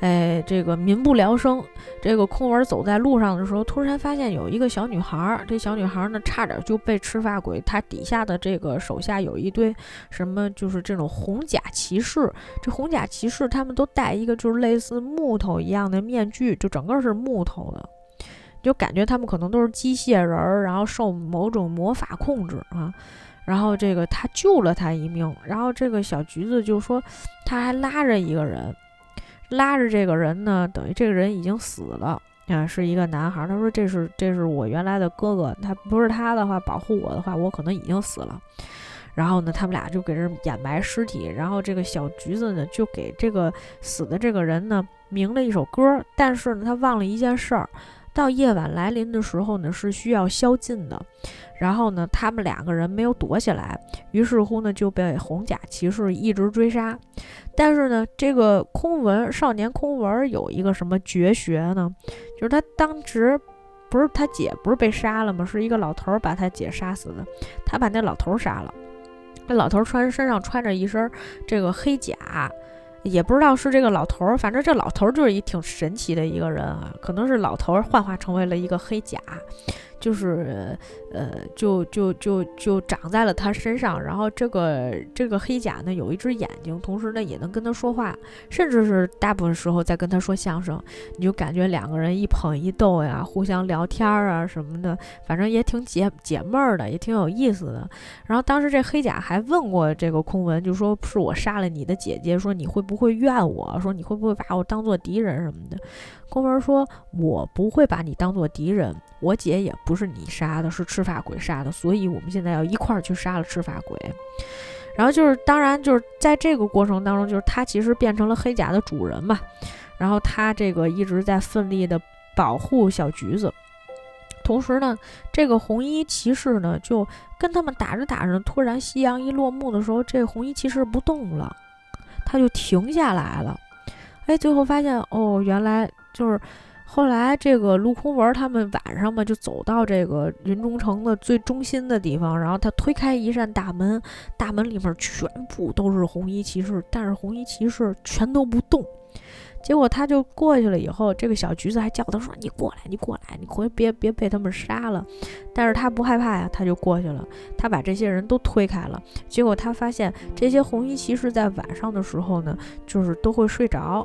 哎，这个民不聊生。这个空文走在路上的时候，突然发现有一个小女孩，这小女孩呢差点就被赤发鬼他底下的这个手下有一堆什么，就是这种红甲骑士。这红甲骑士他们都戴一个就是类似木头一样的面具，就整个是木头的。就感觉他们可能都是机械人儿，然后受某种魔法控制啊。然后这个他救了他一命，然后这个小橘子就说他还拉着一个人，拉着这个人呢，等于这个人已经死了啊，是一个男孩。他说这是这是我原来的哥哥，他不是他的话保护我的话，我可能已经死了。然后呢，他们俩就给这掩埋尸体，然后这个小橘子呢就给这个死的这个人呢鸣了一首歌，但是呢他忘了一件事儿。到夜晚来临的时候呢，是需要宵禁的。然后呢，他们两个人没有躲起来，于是乎呢，就被红甲骑士一直追杀。但是呢，这个空文少年空文有一个什么绝学呢？就是他当时不是他姐不是被杀了吗？是一个老头把他姐杀死的。他把那老头杀了。那老头穿身上穿着一身这个黑甲。也不知道是这个老头儿，反正这老头儿就是一挺神奇的一个人啊，可能是老头儿幻化成为了一个黑甲。就是，呃，就就就就长在了他身上。然后这个这个黑甲呢，有一只眼睛，同时呢也能跟他说话，甚至是大部分时候在跟他说相声。你就感觉两个人一捧一逗呀，互相聊天啊什么的，反正也挺解解闷儿的，也挺有意思的。然后当时这黑甲还问过这个空文，就说是我杀了你的姐姐，说你会不会怨我？说你会不会把我当做敌人什么的？宫门说：“我不会把你当做敌人，我姐也不是你杀的，是赤发鬼杀的，所以我们现在要一块儿去杀了赤发鬼。然后就是，当然就是在这个过程当中，就是他其实变成了黑甲的主人嘛。然后他这个一直在奋力的保护小橘子，同时呢，这个红衣骑士呢就跟他们打着打着，突然夕阳一落幕的时候，这红衣骑士不动了，他就停下来了。哎，最后发现哦，原来。”就是后来这个陆空文他们晚上嘛，就走到这个云中城的最中心的地方，然后他推开一扇大门，大门里面全部都是红衣骑士，但是红衣骑士全都不动。结果他就过去了，以后这个小橘子还叫他说：“你过来，你过来，你回别别被他们杀了。”但是他不害怕呀，他就过去了，他把这些人都推开了。结果他发现这些红衣骑士在晚上的时候呢，就是都会睡着。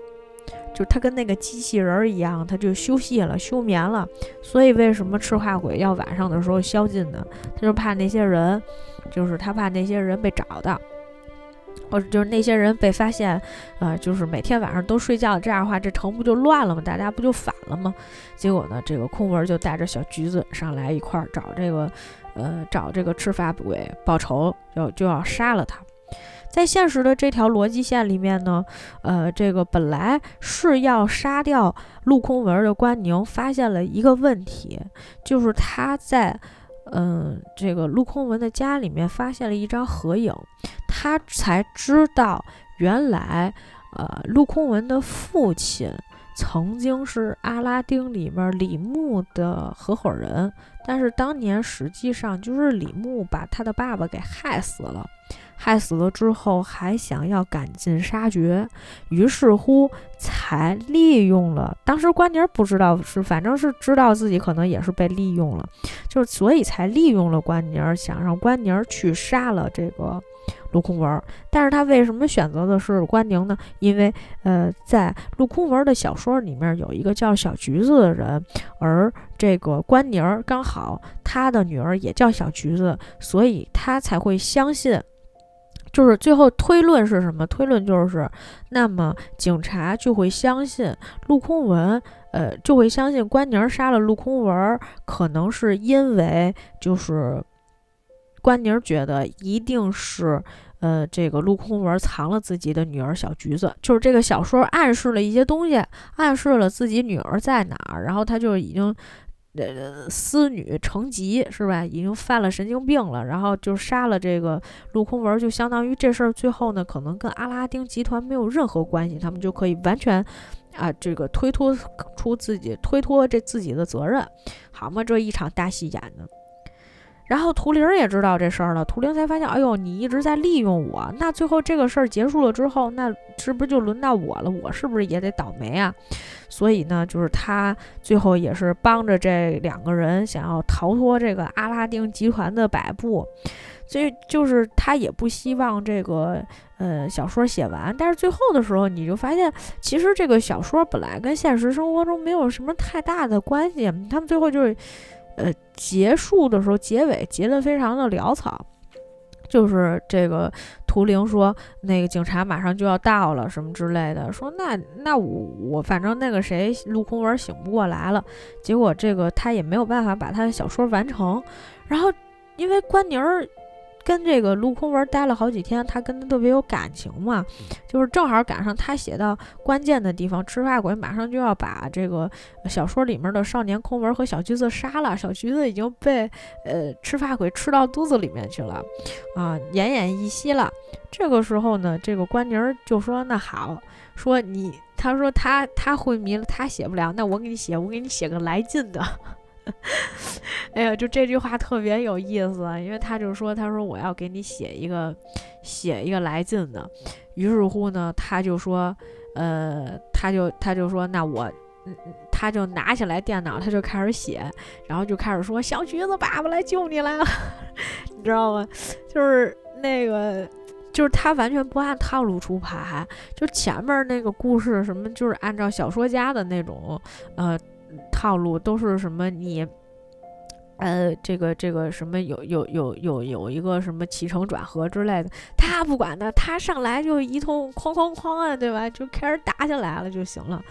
就他跟那个机器人儿一样，他就休息了、休眠了。所以为什么赤化鬼要晚上的时候宵禁呢？他就怕那些人，就是他怕那些人被找到，或者就是那些人被发现，呃，就是每天晚上都睡觉，这样的话这城不就乱了吗？大家不就反了吗？结果呢，这个空文就带着小橘子上来一块儿找这个，呃，找这个赤发鬼报仇，要就要杀了他。在现实的这条逻辑线里面呢，呃，这个本来是要杀掉陆空文的关宁，发现了一个问题，就是他在，嗯，这个陆空文的家里面发现了一张合影，他才知道原来，呃，陆空文的父亲曾经是阿拉丁里面李牧的合伙人，但是当年实际上就是李牧把他的爸爸给害死了。害死了之后，还想要赶尽杀绝，于是乎才利用了。当时关宁不知道是，反正是知道自己可能也是被利用了，就是所以才利用了关宁，想让关宁去杀了这个陆空文。但是他为什么选择的是关宁呢？因为呃，在陆空文的小说里面有一个叫小橘子的人，而这个关宁刚好他的女儿也叫小橘子，所以他才会相信。就是最后推论是什么？推论就是，那么警察就会相信陆空文，呃，就会相信关宁杀了陆空文，可能是因为就是关宁觉得一定是，呃，这个陆空文藏了自己的女儿小橘子。就是这个小说暗示了一些东西，暗示了自己女儿在哪儿，然后他就已经。呃，私女成疾是吧？已经犯了神经病了，然后就杀了这个陆空文，就相当于这事儿最后呢，可能跟阿拉丁集团没有任何关系，他们就可以完全啊，这个推脱出自己，推脱这自己的责任，好嘛，这一场大戏演的。然后图灵也知道这事儿了，图灵才发现，哎呦，你一直在利用我。那最后这个事儿结束了之后，那是不是就轮到我了？我是不是也得倒霉啊？所以呢，就是他最后也是帮着这两个人想要逃脱这个阿拉丁集团的摆布。所以就是他也不希望这个呃小说写完，但是最后的时候你就发现，其实这个小说本来跟现实生活中没有什么太大的关系。他们最后就是。呃，结束的时候，结尾结得非常的潦草，就是这个图灵说，那个警察马上就要到了，什么之类的，说那那我我反正那个谁陆空文醒不过来了，结果这个他也没有办法把他的小说完成，然后因为关宁儿跟这个陆空文待了好几天，他跟他特别有感情嘛，就是正好赶上他写到关键的地方，赤发鬼马上就要把这个小说里面的少年空文和小橘子杀了，小橘子已经被呃赤发鬼吃到肚子里面去了，啊，奄奄一息了。这个时候呢，这个关宁就说：“那好，说你，他说他他昏迷了，他写不了，那我给你写，我给你写个来劲的。” 哎呀，就这句话特别有意思，因为他就说，他说我要给你写一个，写一个来劲的。于是乎呢，他就说，呃，他就他就说，那我，嗯，他就拿起来电脑，他就开始写，然后就开始说，小橘子爸爸来救你来了，你知道吗？就是那个，就是他完全不按套路出牌，就前面那个故事什么，就是按照小说家的那种，呃。套路都是什么？你，呃，这个这个什么有有有有有一个什么起承转合之类的，他不管的，他上来就一通哐哐哐啊，对吧？就开始打起来了就行了。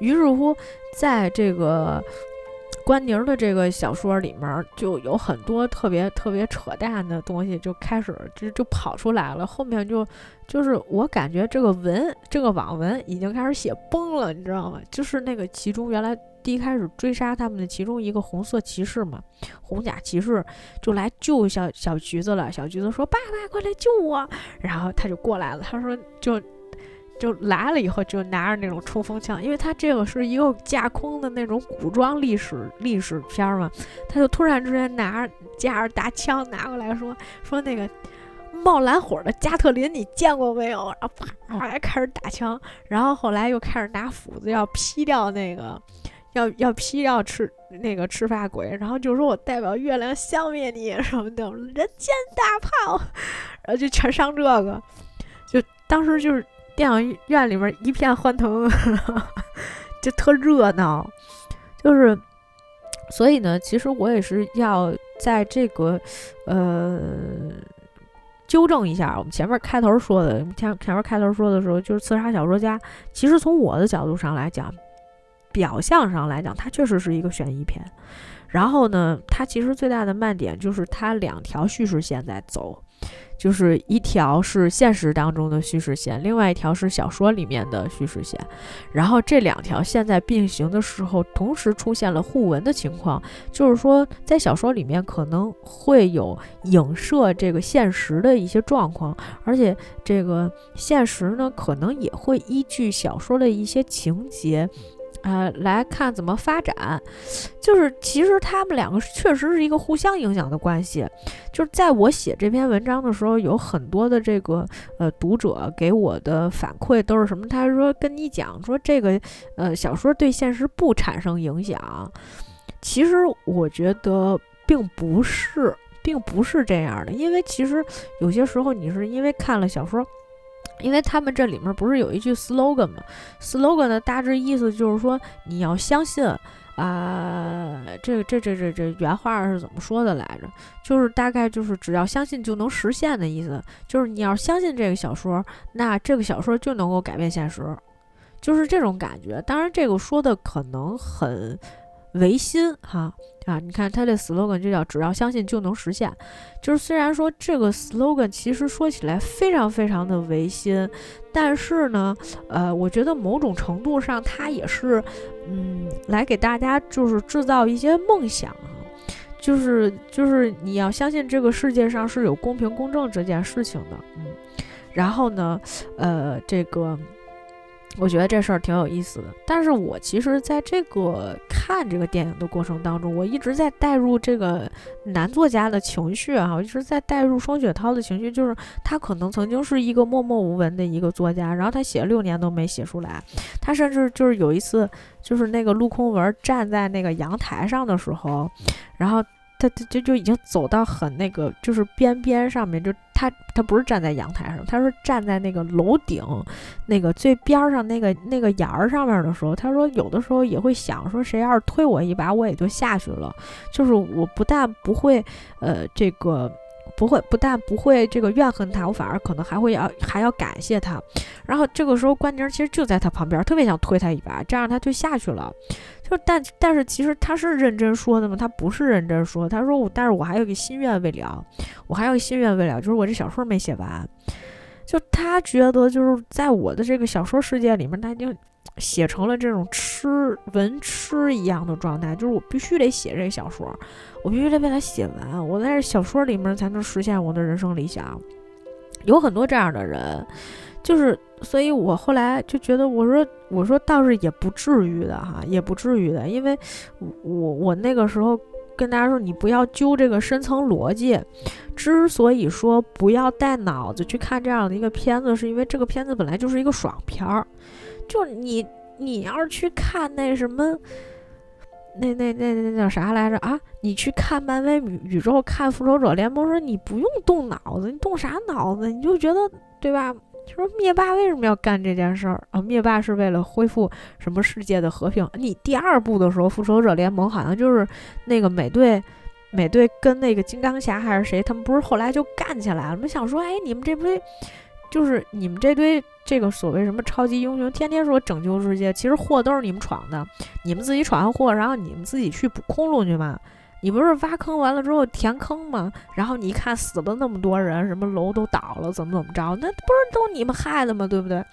于是乎，在这个关宁的这个小说里面，就有很多特别特别扯淡的东西就开始就就跑出来了。后面就就是我感觉这个文这个网文已经开始写崩了，你知道吗？就是那个其中原来。第一开始追杀他们的其中一个红色骑士嘛，红甲骑士就来救小小橘子了。小橘子说：“爸爸，快来救我！”然后他就过来了。他说：“就就来了以后，就拿着那种冲锋枪，因为他这个是一个架空的那种古装历史历史片嘛。他就突然之间拿着架着大枪拿过来说：说那个冒蓝火的加特林你见过没有？然后啪开始打枪，然后后来又开始拿斧子要劈掉那个。”要要劈掉吃那个赤发鬼，然后就说我代表月亮消灭你什么的，人间大炮，然后就全上这个，就当时就是电影院里面一片欢腾，就特热闹，就是所以呢，其实我也是要在这个呃纠正一下我们前面开头说的，前前面开头说的时候，就是刺杀小说家，其实从我的角度上来讲。表象上来讲，它确实是一个悬疑片。然后呢，它其实最大的卖点就是它两条叙事线在走，就是一条是现实当中的叙事线，另外一条是小说里面的叙事线。然后这两条线在并行的时候，同时出现了互文的情况，就是说在小说里面可能会有影射这个现实的一些状况，而且这个现实呢，可能也会依据小说的一些情节。呃，来看怎么发展，就是其实他们两个确实是一个互相影响的关系。就是在我写这篇文章的时候，有很多的这个呃读者给我的反馈都是什么？他说跟你讲说这个呃小说对现实不产生影响。其实我觉得并不是，并不是这样的，因为其实有些时候你是因为看了小说。因为他们这里面不是有一句 slogan 吗？slogan 的大致意思就是说，你要相信啊，这这这这这原话是怎么说的来着？就是大概就是只要相信就能实现的意思，就是你要相信这个小说，那这个小说就能够改变现实，就是这种感觉。当然，这个说的可能很唯心哈。啊，你看他这 slogan 就叫“只要相信就能实现”，就是虽然说这个 slogan 其实说起来非常非常的唯心，但是呢，呃，我觉得某种程度上它也是，嗯，来给大家就是制造一些梦想啊，就是就是你要相信这个世界上是有公平公正这件事情的，嗯，然后呢，呃，这个。我觉得这事儿挺有意思的，但是我其实在这个看这个电影的过程当中，我一直在带入这个男作家的情绪啊，我一直在带入双雪涛的情绪，就是他可能曾经是一个默默无闻的一个作家，然后他写了六年都没写出来，他甚至就是有一次，就是那个陆空文站在那个阳台上的时候，然后。他他就就已经走到很那个，就是边边上面，就他他不是站在阳台上，他说站在那个楼顶那个最边上那个那个沿儿上面的时候，他说有的时候也会想说，谁要是推我一把，我也就下去了。就是我不但不会呃这个不会，不但不会这个怨恨他，我反而可能还会要还要感谢他。然后这个时候关宁其实就在他旁边，特别想推他一把，这样他就下去了。就但但是其实他是认真说的吗？他不是认真说。他说我，但是我还有个心愿未了，我还有个心愿未了，就是我这小说没写完。就他觉得就是在我的这个小说世界里面，他已经写成了这种吃文痴一样的状态，就是我必须得写这个小说，我必须得把它写完，我在这小说里面才能实现我的人生理想。有很多这样的人，就是，所以我后来就觉得，我说，我说倒是也不至于的哈，也不至于的，因为我我那个时候跟大家说，你不要揪这个深层逻辑。之所以说不要带脑子去看这样的一个片子，是因为这个片子本来就是一个爽片儿。就你，你要是去看那什么，那那那那叫啥来着啊？你去看漫威宇宇宙，看复仇者联盟时，你不用动脑子，你动啥脑子？你就觉得对吧？就说灭霸为什么要干这件事儿啊？灭霸是为了恢复什么世界的和平？你第二部的时候，复仇者联盟好像就是那个美队。美队跟那个金刚侠还是谁，他们不是后来就干起来了？我想说，哎，你们这堆，就是你们这堆这个所谓什么超级英雄，天天说拯救世界，其实祸都是你们闯的，你们自己闯上祸，然后你们自己去补窟窿去嘛。你不是挖坑完了之后填坑吗？然后你一看死了那么多人，什么楼都倒了，怎么怎么着？那不是都你们害的吗？对不对？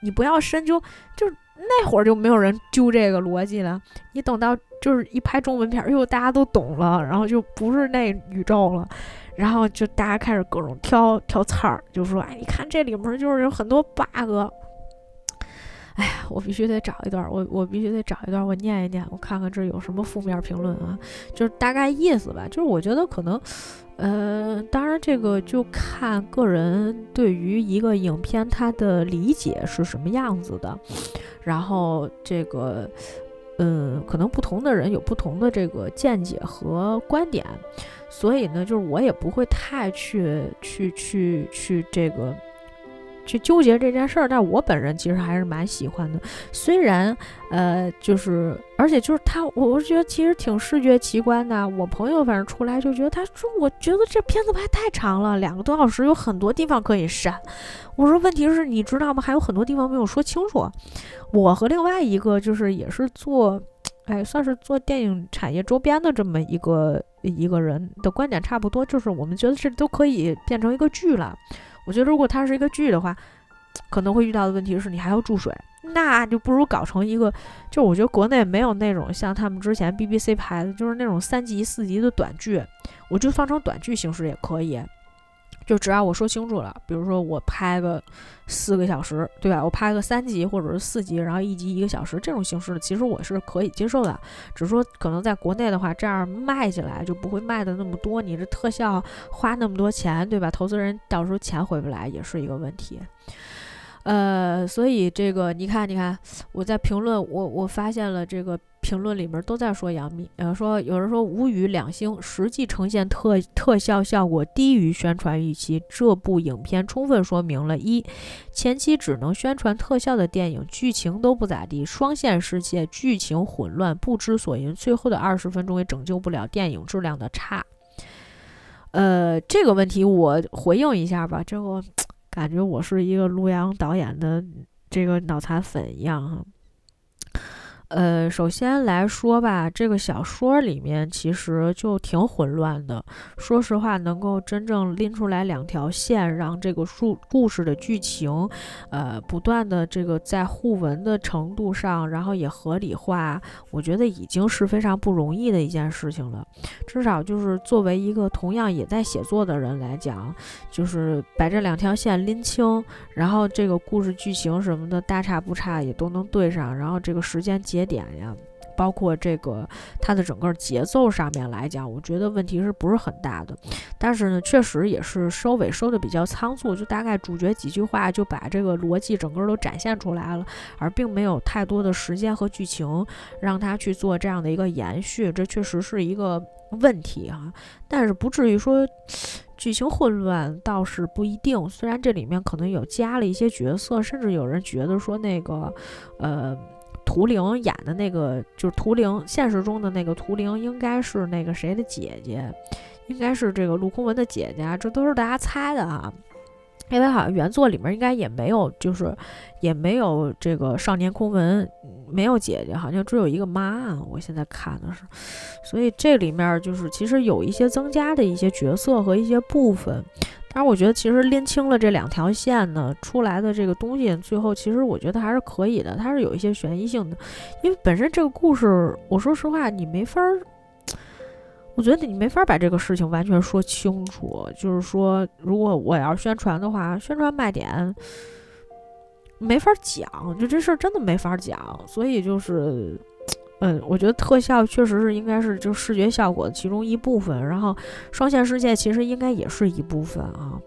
你不要深究，就那会儿就没有人揪这个逻辑了。你等到就是一拍中文片，哟，大家都懂了，然后就不是那宇宙了，然后就大家开始各种挑挑刺儿，就说，哎，你看这里面就是有很多 bug。哎呀，我必须得找一段，我我必须得找一段，我念一念，我看看这有什么负面评论啊？就是大概意思吧，就是我觉得可能，呃，当然这个就看个人对于一个影片它的理解是什么样子的，然后这个，嗯，可能不同的人有不同的这个见解和观点，所以呢，就是我也不会太去去去去这个。去纠结这件事儿，但我本人其实还是蛮喜欢的。虽然，呃，就是，而且就是他，我我觉得其实挺视觉奇观的。我朋友反正出来就觉得，他说我觉得这片子拍太长了，两个多小时，有很多地方可以删。我说问题是你知道吗？还有很多地方没有说清楚。我和另外一个就是也是做，哎，算是做电影产业周边的这么一个一个人的观点差不多，就是我们觉得这都可以变成一个剧了。我觉得，如果它是一个剧的话，可能会遇到的问题是你还要注水，那就不如搞成一个。就我觉得国内没有那种像他们之前 BBC 拍的，就是那种三集四集的短剧，我就放成短剧形式也可以。就只要我说清楚了，比如说我拍个四个小时，对吧？我拍个三集或者是四集，然后一集一个小时这种形式的，其实我是可以接受的。只是说可能在国内的话，这样卖起来就不会卖的那么多。你这特效花那么多钱，对吧？投资人到时候钱回不来也是一个问题。呃，所以这个你看，你看我在评论，我我发现了这个。评论里面都在说杨幂，呃，说有人说无语两星，实际呈现特特效效果低于宣传预期。这部影片充分说明了：一，前期只能宣传特效的电影，剧情都不咋地，双线世界剧情混乱，不知所云，最后的二十分钟也拯救不了电影质量的差。呃，这个问题我回应一下吧，这个感觉我是一个陆阳导演的这个脑残粉一样哈。呃，首先来说吧，这个小说里面其实就挺混乱的。说实话，能够真正拎出来两条线，让这个故故事的剧情，呃，不断的这个在互文的程度上，然后也合理化，我觉得已经是非常不容易的一件事情了。至少就是作为一个同样也在写作的人来讲，就是把这两条线拎清，然后这个故事剧情什么的大差不差也都能对上，然后这个时间节。点呀，包括这个它的整个节奏上面来讲，我觉得问题是不是很大的？但是呢，确实也是收尾收的比较仓促，就大概主角几句话就把这个逻辑整个都展现出来了，而并没有太多的时间和剧情让他去做这样的一个延续，这确实是一个问题啊。但是不至于说剧情混乱，倒是不一定。虽然这里面可能有加了一些角色，甚至有人觉得说那个，呃。图灵演的那个，就是图灵现实中的那个图灵，应该是那个谁的姐姐，应该是这个陆空文的姐姐，这都是大家猜的啊。因为好像原作里面应该也没有，就是也没有这个少年空文没有姐姐，好像只有一个妈。我现在看的是，所以这里面就是其实有一些增加的一些角色和一些部分。但是我觉得其实拎清了这两条线呢，出来的这个东西，最后其实我觉得还是可以的，它是有一些悬疑性的。因为本身这个故事，我说实话，你没法儿。我觉得你没法把这个事情完全说清楚，就是说，如果我要宣传的话，宣传卖点没法讲，就这事儿真的没法讲。所以就是，嗯，我觉得特效确实是应该是就视觉效果的其中一部分，然后双线世界其实应该也是一部分啊。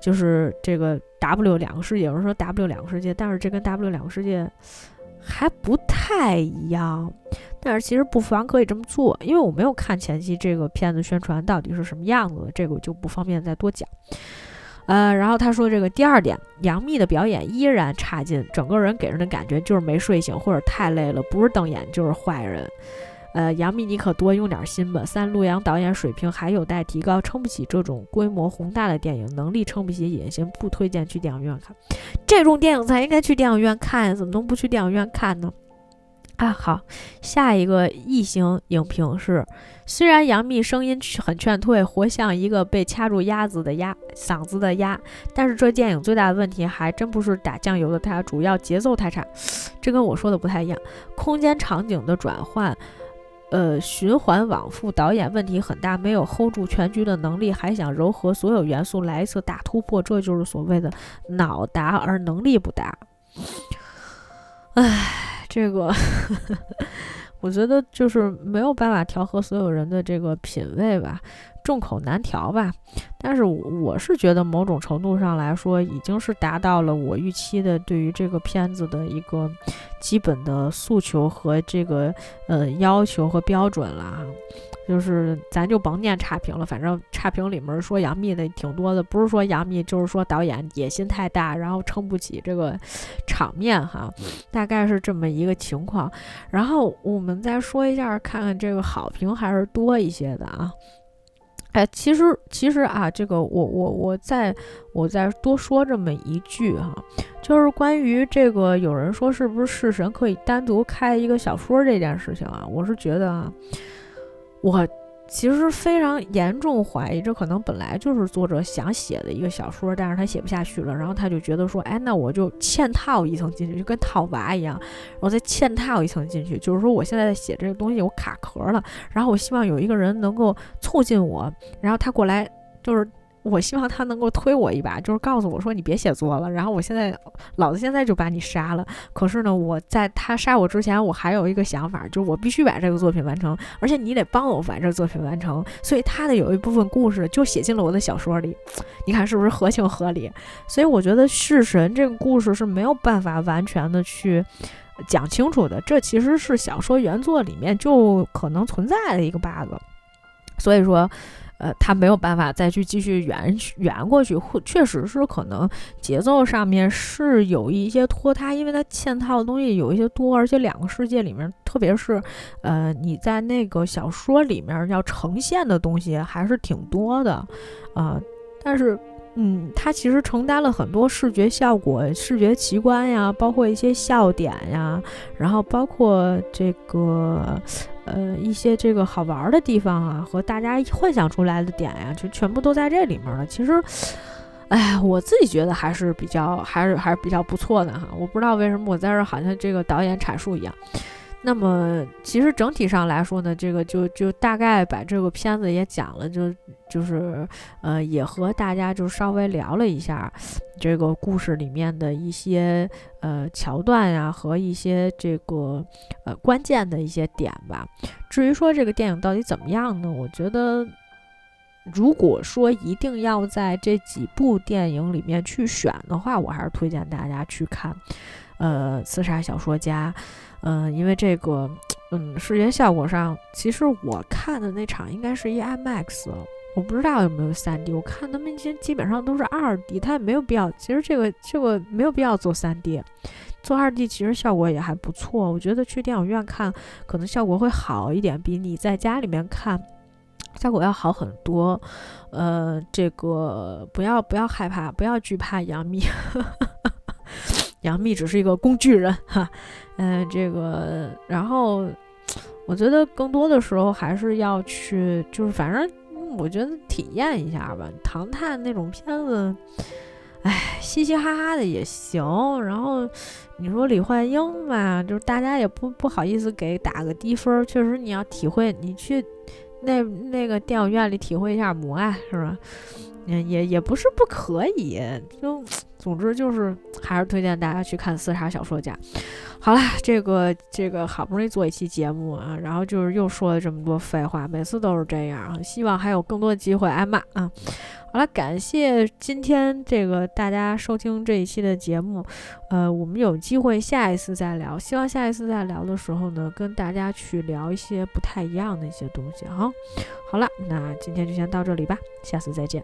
就是这个 W 两个世界，有人说 W 两个世界，但是这跟 W 两个世界还不太一样。但是其实不妨可以这么做，因为我没有看前期这个片子宣传到底是什么样子的，这个我就不方便再多讲。呃，然后他说这个第二点，杨幂的表演依然差劲，整个人给人的感觉就是没睡醒或者太累了，不是瞪眼就是坏人。呃，杨幂你可多用点心吧。三，陆阳导演水平还有待提高，撑不起这种规模宏大的电影，能力撑不起野心，不推荐去电影院看。这种电影才应该去电影院看呀，怎么能不去电影院看呢？啊，好，下一个异形影评是：虽然杨幂声音很劝退，活像一个被掐住鸭子的鸭嗓子的鸭，但是这电影最大的问题还真不是打酱油的它，主要节奏太差。这跟我说的不太一样，空间场景的转换，呃，循环往复，导演问题很大，没有 hold 住全局的能力，还想糅合所有元素来一次大突破，这就是所谓的脑大而能力不大。唉。这个，我觉得就是没有办法调和所有人的这个品味吧，众口难调吧。但是我我是觉得某种程度上来说，已经是达到了我预期的对于这个片子的一个基本的诉求和这个呃要求和标准了。就是咱就甭念差评了，反正差评里面说杨幂的挺多的，不是说杨幂，就是说导演野心太大，然后撑不起这个场面哈，大概是这么一个情况。然后我们再说一下，看看这个好评还是多一些的啊。哎，其实其实啊，这个我我我再我再多说这么一句哈，就是关于这个有人说是不是式神可以单独开一个小说这件事情啊，我是觉得啊。我其实非常严重怀疑，这可能本来就是作者想写的一个小说，但是他写不下去了，然后他就觉得说，哎，那我就嵌套一层进去，就跟套娃一样，然后再嵌套一层进去，就是说我现在在写这个东西，我卡壳了，然后我希望有一个人能够促进我，然后他过来就是。我希望他能够推我一把，就是告诉我说你别写作了。然后我现在，老子现在就把你杀了。可是呢，我在他杀我之前，我还有一个想法，就是我必须把这个作品完成，而且你得帮我把这个作品完成。所以他的有一部分故事就写进了我的小说里，你看是不是合情合理？所以我觉得《弑神》这个故事是没有办法完全的去讲清楚的，这其实是小说原作里面就可能存在的一个 bug。所以说。呃，他没有办法再去继续圆圆过去，或确实是可能节奏上面是有一些拖沓，因为它嵌套的东西有一些多，而且两个世界里面，特别是呃你在那个小说里面要呈现的东西还是挺多的，啊，但是。嗯，它其实承担了很多视觉效果、视觉奇观呀，包括一些笑点呀，然后包括这个呃一些这个好玩的地方啊，和大家幻想出来的点呀，就全部都在这里面了。其实，哎，我自己觉得还是比较，还是还是比较不错的哈。我不知道为什么我在这好像这个导演阐述一样。那么，其实整体上来说呢，这个就就大概把这个片子也讲了，就就是呃，也和大家就稍微聊了一下这个故事里面的一些呃桥段呀，和一些这个呃关键的一些点吧。至于说这个电影到底怎么样呢？我觉得，如果说一定要在这几部电影里面去选的话，我还是推荐大家去看呃《刺杀小说家》。嗯，因为这个，嗯，视觉效果上，其实我看的那场应该是一 IMAX，我不知道有没有 3D。我看他们其实基本上都是 2D，它也没有必要。其实这个这个没有必要做 3D。做二 D 其实效果也还不错，我觉得去电影院看可能效果会好一点，比你在家里面看效果要好很多。呃，这个不要不要害怕，不要惧怕杨幂，杨幂只是一个工具人哈。嗯，这个然后我觉得更多的时候还是要去，就是反正我觉得体验一下吧，唐探那种片子。哎，嘻嘻哈哈的也行。然后你说李焕英嘛，就是大家也不不好意思给打个低分。确实，你要体会，你去那那个电影院里体会一下母爱，是吧？嗯，也也不是不可以。就总之就是，还是推荐大家去看《刺杀小说家》。好了，这个这个好不容易做一期节目啊，然后就是又说了这么多废话，每次都是这样。希望还有更多的机会挨骂啊。好了，感谢今天这个大家收听这一期的节目，呃，我们有机会下一次再聊。希望下一次再聊的时候呢，跟大家去聊一些不太一样的一些东西哈。好了，那今天就先到这里吧，下次再见。